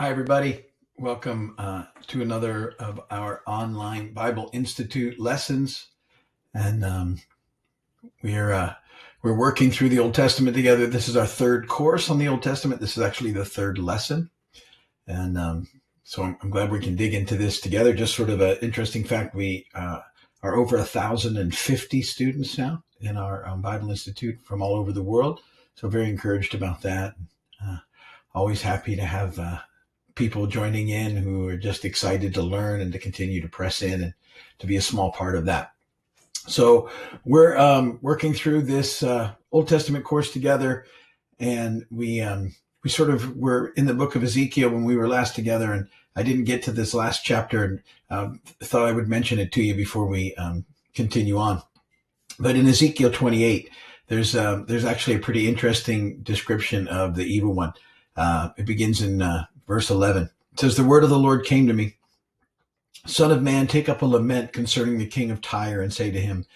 Hi, everybody. Welcome uh, to another of our online Bible Institute lessons, and um, we're uh, we're working through the Old Testament together. This is our third course on the Old Testament. This is actually the third lesson, and um, so I'm, I'm, glad we can dig into this together. Just sort of an interesting fact: we uh, are over a thousand and fifty students now in our um, Bible Institute from all over the world. So very encouraged about that. Uh, always happy to have uh, people joining in who are just excited to learn and to continue to press in and to be a small part of that. So we're um, working through this uh, Old Testament course together, and we um, we sort of were in the book of Ezekiel when we were last together, and I didn't get to this last chapter, and uh, thought I would mention it to you before we um, continue on. But in Ezekiel 28, there's uh, there's actually a pretty interesting description of the evil one. Uh, it begins in uh, verse 11. It says, The word of the Lord came to me. Son of man, take up a lament concerning the king of Tyre and say to him,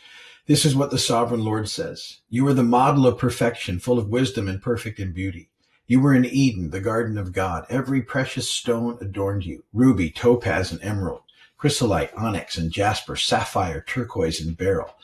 This is what the sovereign Lord says. You are the model of perfection, full of wisdom and perfect in beauty. You were in Eden, the garden of God. Every precious stone adorned you ruby, topaz, and emerald, chrysolite, onyx, and jasper, sapphire, turquoise, and beryl.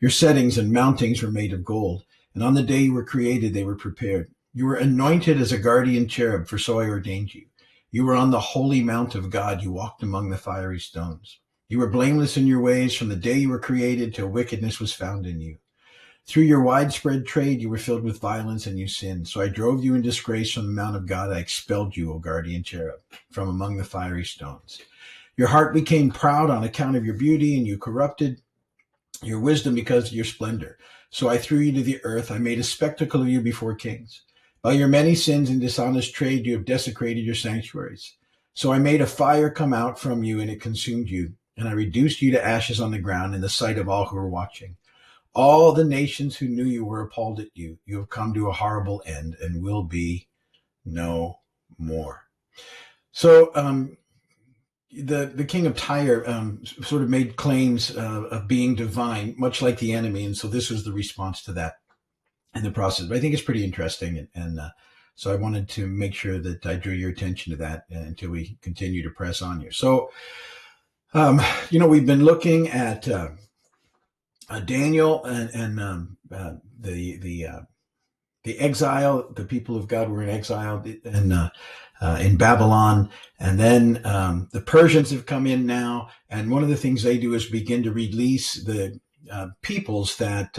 Your settings and mountings were made of gold, and on the day you were created, they were prepared. You were anointed as a guardian cherub, for so I ordained you. You were on the holy mount of God. You walked among the fiery stones. You were blameless in your ways from the day you were created till wickedness was found in you. Through your widespread trade, you were filled with violence and you sinned. So I drove you in disgrace from the mount of God. I expelled you, O guardian cherub, from among the fiery stones. Your heart became proud on account of your beauty, and you corrupted your wisdom because of your splendor. So I threw you to the earth. I made a spectacle of you before kings. By your many sins and dishonest trade, you have desecrated your sanctuaries. So I made a fire come out from you, and it consumed you, and I reduced you to ashes on the ground in the sight of all who were watching. All the nations who knew you were appalled at you. You have come to a horrible end and will be no more. So, um, the the king of Tyre um, sort of made claims uh, of being divine, much like the enemy, and so this was the response to that in the process. But I think it's pretty interesting, and, and uh, so I wanted to make sure that I drew your attention to that until we continue to press on you. So, um, you know, we've been looking at uh, uh, Daniel and, and um, uh, the the uh, the exile. The people of God were in exile and uh, in Babylon, and then um, the Persians have come in now. And one of the things they do is begin to release the peoples that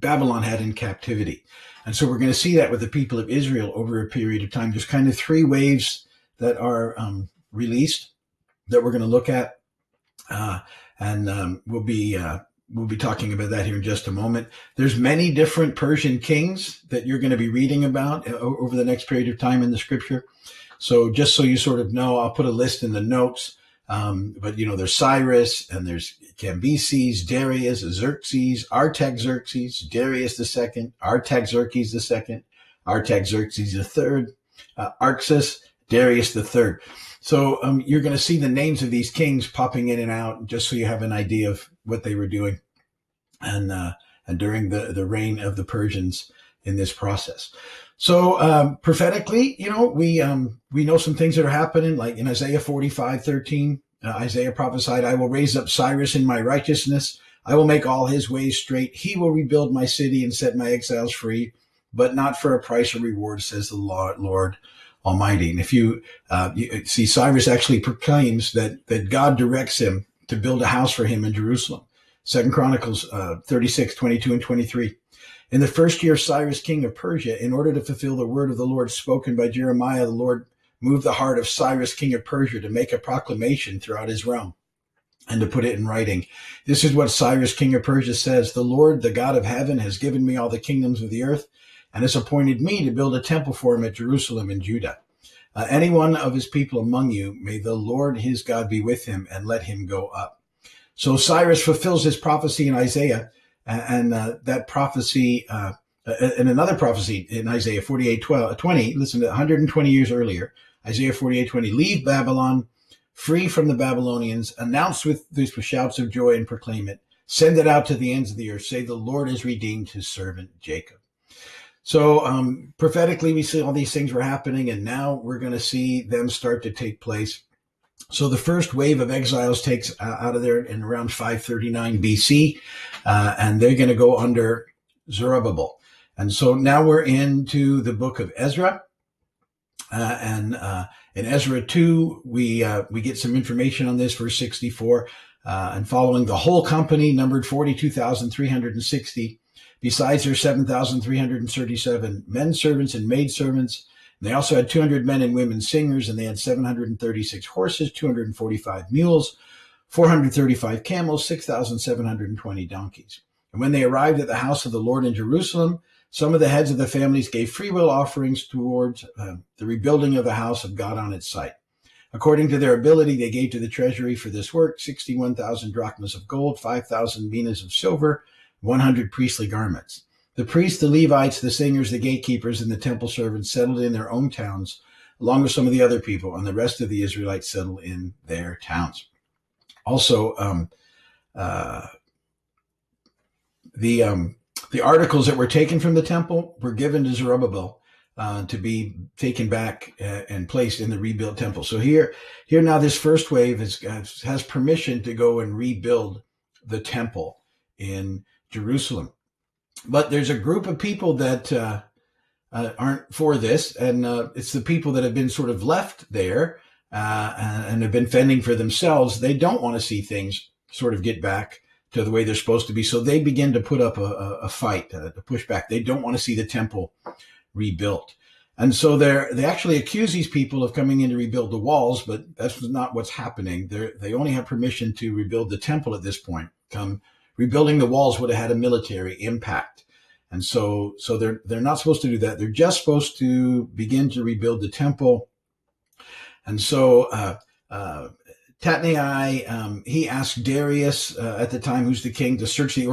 Babylon had in captivity. And so we're going to see that with the people of Israel over a period of time. There's kind of three waves that are um, released that we're going to look at. Uh, and um, we'll be uh, we'll be talking about that here in just a moment. There's many different Persian kings that you're going to be reading about uh, over the next period of time in the scripture. So just so you sort of know, I'll put a list in the notes. Um, but you know, there's Cyrus and there's Cambyses, Darius, Xerxes, Artaxerxes, Darius II, Artaxerxes II, Artaxerxes III, uh, Arses, Darius III. So um, you're going to see the names of these kings popping in and out, just so you have an idea of what they were doing, and uh, and during the the reign of the Persians in this process. So um, prophetically, you know, we um, we know some things that are happening, like in Isaiah 45, 13, uh, Isaiah prophesied, I will raise up Cyrus in my righteousness. I will make all his ways straight. He will rebuild my city and set my exiles free, but not for a price or reward, says the Lord, Almighty. And if you, uh, you see, Cyrus actually proclaims that, that God directs him to build a house for him in Jerusalem. Second Chronicles uh, 36, 22 and 23. In the first year of Cyrus, king of Persia, in order to fulfill the word of the Lord spoken by Jeremiah, the Lord moved the heart of Cyrus, king of Persia, to make a proclamation throughout his realm and to put it in writing. This is what Cyrus, king of Persia, says The Lord, the God of heaven, has given me all the kingdoms of the earth and has appointed me to build a temple for him at Jerusalem in Judah. Uh, any one of his people among you, may the Lord his God be with him and let him go up. So Cyrus fulfills his prophecy in Isaiah, and, uh, that prophecy, uh, in another prophecy in Isaiah 48, 12, 20, listen to 120 years earlier, Isaiah 48, 20, leave Babylon, free from the Babylonians, announce with this with shouts of joy and proclaim it. Send it out to the ends of the earth. Say, the Lord has redeemed his servant Jacob. So um, prophetically, we see all these things were happening, and now we're going to see them start to take place. So the first wave of exiles takes uh, out of there in around 539 BC, uh, and they're going to go under Zerubbabel. And so now we're into the book of Ezra. Uh, and uh, in Ezra 2, we, uh, we get some information on this, verse 64. Uh, and following the whole company numbered 42,360, besides their 7,337 men servants and maid servants. And they also had 200 men and women singers, and they had 736 horses, 245 mules, 435 camels, 6,720 donkeys. And when they arrived at the house of the Lord in Jerusalem, some of the heads of the families gave freewill offerings towards uh, the rebuilding of the house of God on its site. According to their ability, they gave to the treasury for this work 61,000 drachmas of gold, 5,000 minas of silver, 100 priestly garments. The priests, the Levites, the singers, the gatekeepers, and the temple servants settled in their own towns, along with some of the other people, and the rest of the Israelites settled in their towns. Also, um, uh, the um, the articles that were taken from the temple were given to Zerubbabel uh, to be taken back uh, and placed in the rebuilt temple. So here, here now, this first wave is, has permission to go and rebuild the temple in Jerusalem. But there's a group of people that uh, uh aren't for this, and uh, it's the people that have been sort of left there uh, and have been fending for themselves. They don't want to see things sort of get back to the way they're supposed to be. So they begin to put up a, a fight, uh, to push back. They don't want to see the temple rebuilt. And so they they actually accuse these people of coming in to rebuild the walls, but that's not what's happening. They they only have permission to rebuild the temple at this point. Come rebuilding the walls would have had a military impact. And so so they're they're not supposed to do that. They're just supposed to begin to rebuild the temple. And so uh, uh, Tatnai, um, he asked Darius uh, at the time, who's the king, to search the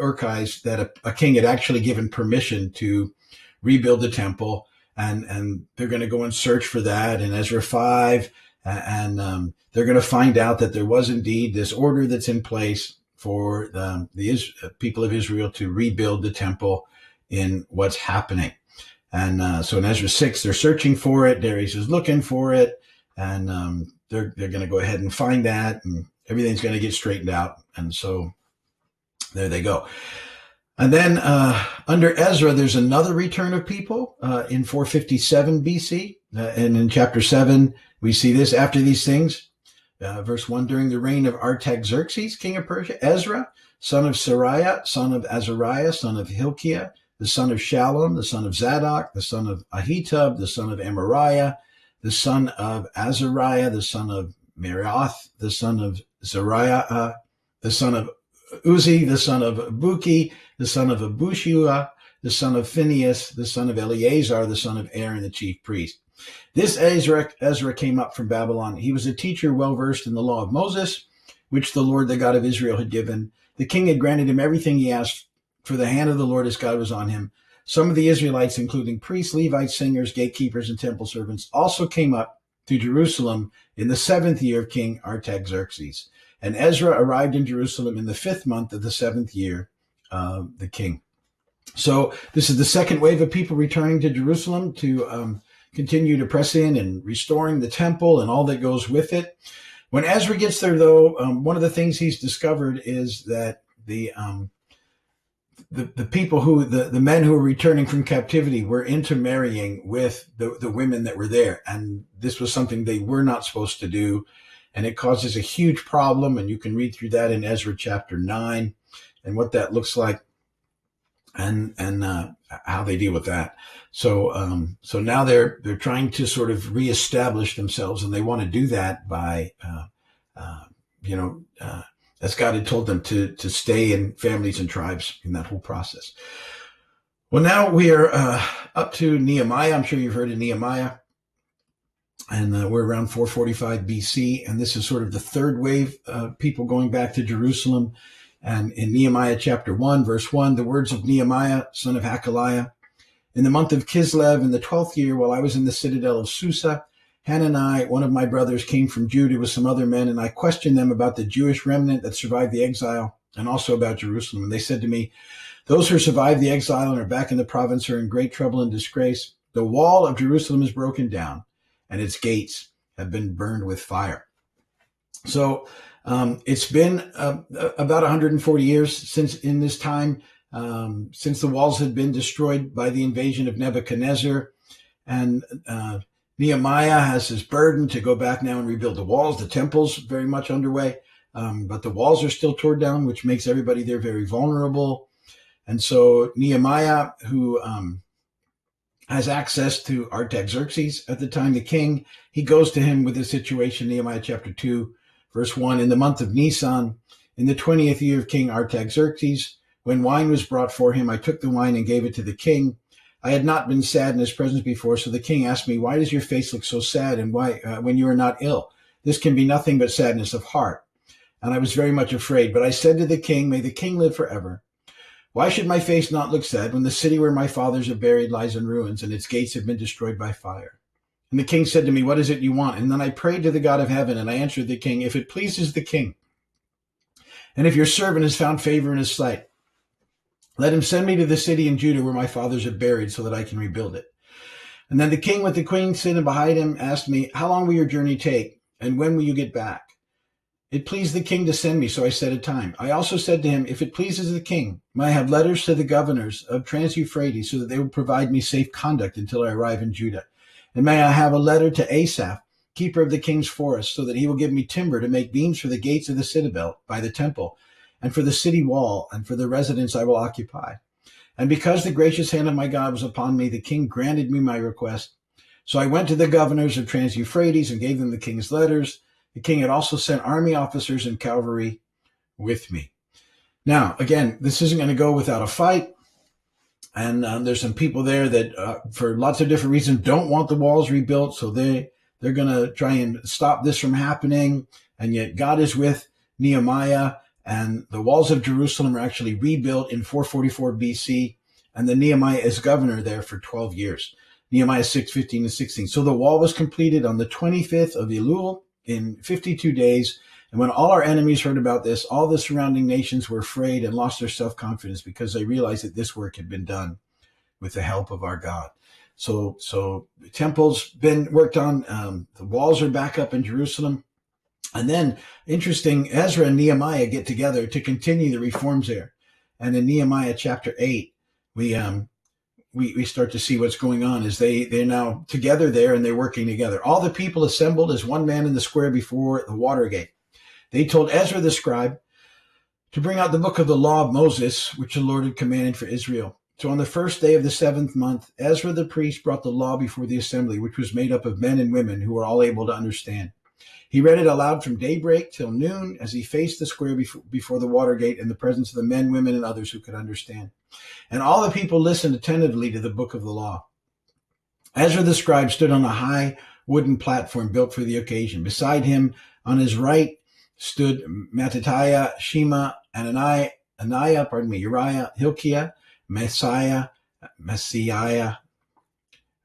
archives that a, a, king had actually given permission to rebuild the temple, and and they're going to go and search for that in Ezra five, and um, they're going to find out that there was indeed this order that's in place for the, the uh, people of Israel to rebuild the temple in what's happening. And uh, so in Ezra six, they're searching for it. Darius is looking for it, and um, they're they're going to go ahead and find that, and everything's going to get straightened out. And so there they go. And then uh, under Ezra, there's another return of people uh, in 457 BC. Uh, and in chapter 7, we see this after these things. Uh, verse 1 During the reign of Artaxerxes, king of Persia, Ezra, son of Seraiah, son of Azariah, son of Hilkiah, the son of Shallum, the son of Zadok, the son of Ahitub, the son of Amariah, the son of Azariah, the son of Meraioth, the son of Zerahiah, uh, the son of Uzzi, the son of Bukki, the son of Abishua, the son of Phinehas, the son of Eleazar, the son of Aaron, the chief priest. This Ezra, Ezra came up from Babylon. He was a teacher well versed in the law of Moses, which the Lord, the God of Israel, had given. The king had granted him everything he asked, for the hand of the Lord his God was on him. Some of the Israelites, including priests, Levites, singers, gatekeepers, and temple servants, also came up to Jerusalem in the seventh year of King Artaxerxes. And Ezra arrived in Jerusalem in the fifth month of the seventh year of the king. So this is the second wave of people returning to Jerusalem to um, continue to press in and restoring the temple and all that goes with it. When Ezra gets there, though, um, one of the things he's discovered is that the um, the, the people who the, the men who were returning from captivity were intermarrying with the, the women that were there. And this was something they were not supposed to do. And it causes a huge problem and you can read through that in ezra chapter 9 and what that looks like and and uh, how they deal with that. So um, so now they're they're trying to sort of reestablish themselves and they want to do that by uh, uh, you know uh, as God had told them to, to stay in families and tribes in that whole process. Well, now we are uh, up to Nehemiah. I'm sure you've heard of Nehemiah. And uh, we're around 445 BC. And this is sort of the third wave of people going back to Jerusalem. And in Nehemiah chapter 1, verse 1, the words of Nehemiah, son of Hakaliah, in the month of Kislev, in the 12th year, while I was in the citadel of Susa, Hanani, one of my brothers, came from Judah with some other men, and I questioned them about the Jewish remnant that survived the exile and also about Jerusalem. And they said to me, Those who survived the exile and are back in the province are in great trouble and disgrace. The wall of Jerusalem is broken down, and its gates have been burned with fire. So um, it's been uh, about 140 years since in this time, um, since the walls had been destroyed by the invasion of Nebuchadnezzar. And uh, Nehemiah has his burden to go back now and rebuild the walls. The temple's very much underway, um, but the walls are still torn down, which makes everybody there very vulnerable. And so Nehemiah, who um, has access to Artaxerxes at the time, the king, he goes to him with the situation, Nehemiah chapter 2, verse 1. In the month of Nisan, in the 20th year of King Artaxerxes, when wine was brought for him, I took the wine and gave it to the king. I had not been sad in his presence before, so the king asked me, "Why does your face look so sad, and why uh, when you are not ill? This can be nothing but sadness of heart." And I was very much afraid. But I said to the king, "May the king live forever." Why should my face not look sad when the city where my fathers are buried lies in ruins and its gates have been destroyed by fire? And the king said to me, What is it you want? And then I prayed to the God of heaven, and I answered the king, If it pleases the king, and if your servant has found favor in his sight, let him send me to the city in Judah where my fathers are buried so that I can rebuild it. And then the king with the queen sitting behind him asked me, How long will your journey take? And when will you get back? It pleased the king to send me, so I set a time. I also said to him, If it pleases the king, may I have letters to the governors of Trans Euphrates so that they will provide me safe conduct until I arrive in Judah. And may I have a letter to Asaph, keeper of the king's forest, so that he will give me timber to make beams for the gates of the citadel by the temple, and for the city wall, and for the residence I will occupy. And because the gracious hand of my God was upon me, the king granted me my request. So I went to the governors of Trans Euphrates and gave them the king's letters the king had also sent army officers and cavalry with me. Now, again, this isn't going to go without a fight. And um, there's some people there that, uh, for lots of different reasons, don't want the walls rebuilt. So they, they're going to try and stop this from happening. And yet God is with Nehemiah and the walls of Jerusalem are actually rebuilt in 444 BC. And then Nehemiah is governor there for 12 years. Nehemiah 6, 15 to 16. So the wall was completed on the 25th of Elul in 52 days. And when all our enemies heard about this, all the surrounding nations were afraid and lost their self confidence because they realized that this work had been done with the help of our God. So, so the temple's been worked on. Um, the walls are back up in Jerusalem. And then interesting, Ezra and Nehemiah get together to continue the reforms there. And in Nehemiah chapter eight, we, um, we, we start to see what's going on is they they're now together there and they're working together. All the people assembled as one man in the square before the water gate. They told Ezra the scribe to bring out the book of the law of Moses, which the Lord had commanded for Israel. So on the first day of the seventh month, Ezra the priest brought the law before the assembly, which was made up of men and women who were all able to understand. He read it aloud from daybreak till noon as he faced the square before the water gate in the presence of the men, women, and others who could understand. And all the people listened attentively to the book of the law. Ezra the scribe stood on a high wooden platform built for the occasion. Beside him, on his right, stood Mattithiah, Shema, Ananiah, Ananiah, pardon me, Uriah, Hilkiah, Messiah, Messiah,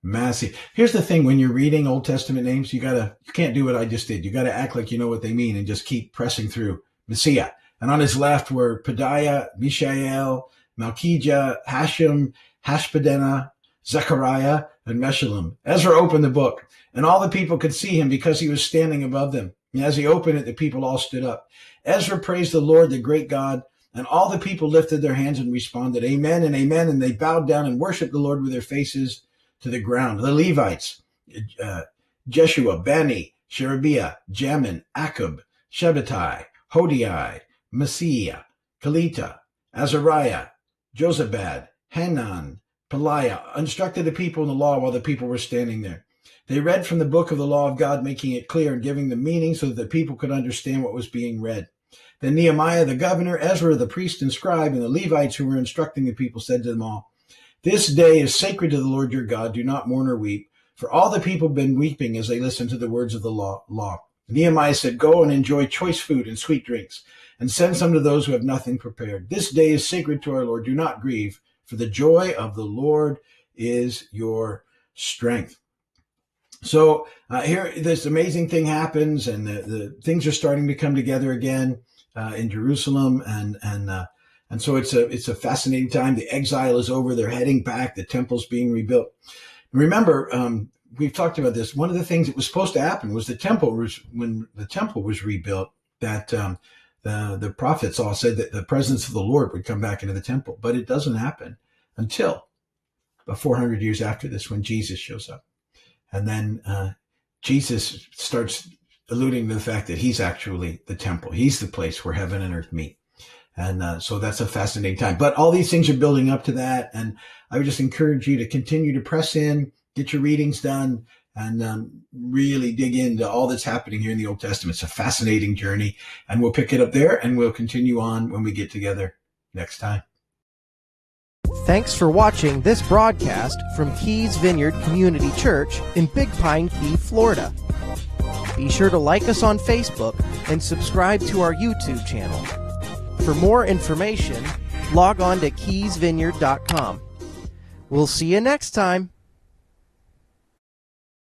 Massey. Here's the thing: when you're reading Old Testament names, you gotta you can't do what I just did. You gotta act like you know what they mean and just keep pressing through. Messiah. And on his left were Pedaiah, Mishael, Malchijah, Hashum, Hashbaddanah, Zechariah, and Meshullam. Ezra opened the book, and all the people could see him because he was standing above them. And as he opened it, the people all stood up. Ezra praised the Lord, the great God, and all the people lifted their hands and responded, Amen and Amen. And they bowed down and worshiped the Lord with their faces to the ground. The Levites, uh, Jeshua, Bani, Sherebiah, Jamin, Akkub, Shabbethai, Hodiah, Messiah, Kelita, Azariah, Jozabad, Hanan, Pelaiah instructed the people in the law while the people were standing there. They read from the book of the law of God, making it clear and giving the meaning so that the people could understand what was being read. Then Nehemiah the governor, Ezra the priest and scribe, and the Levites who were instructing the people said to them all, This day is sacred to the Lord your God. Do not mourn or weep. For all the people have been weeping as they listened to the words of the law. law. Nehemiah said, Go and enjoy choice food and sweet drinks, and send some to those who have nothing prepared. This day is sacred to our Lord. Do not grieve, for the joy of the Lord is your strength. So uh, here, this amazing thing happens, and the, the things are starting to come together again uh, in Jerusalem, and and uh, And so it's a it's a fascinating time. The exile is over. They're heading back. The temple's being rebuilt. Remember, um, we've talked about this. One of the things that was supposed to happen was the temple was when the temple was rebuilt. That um, the the prophets all said that the presence of the Lord would come back into the temple, but it doesn't happen until about 400 years after this when Jesus shows up, and then uh, Jesus starts alluding to the fact that he's actually the temple. He's the place where heaven and earth meet. And uh, so that's a fascinating time. But all these things are building up to that. And I would just encourage you to continue to press in, get your readings done, and um, really dig into all that's happening here in the Old Testament. It's a fascinating journey. And we'll pick it up there and we'll continue on when we get together next time. Thanks for watching this broadcast from Keys Vineyard Community Church in Big Pine Key, Florida. Be sure to like us on Facebook and subscribe to our YouTube channel. For more information, log on to keysvineyard.com. We'll see you next time.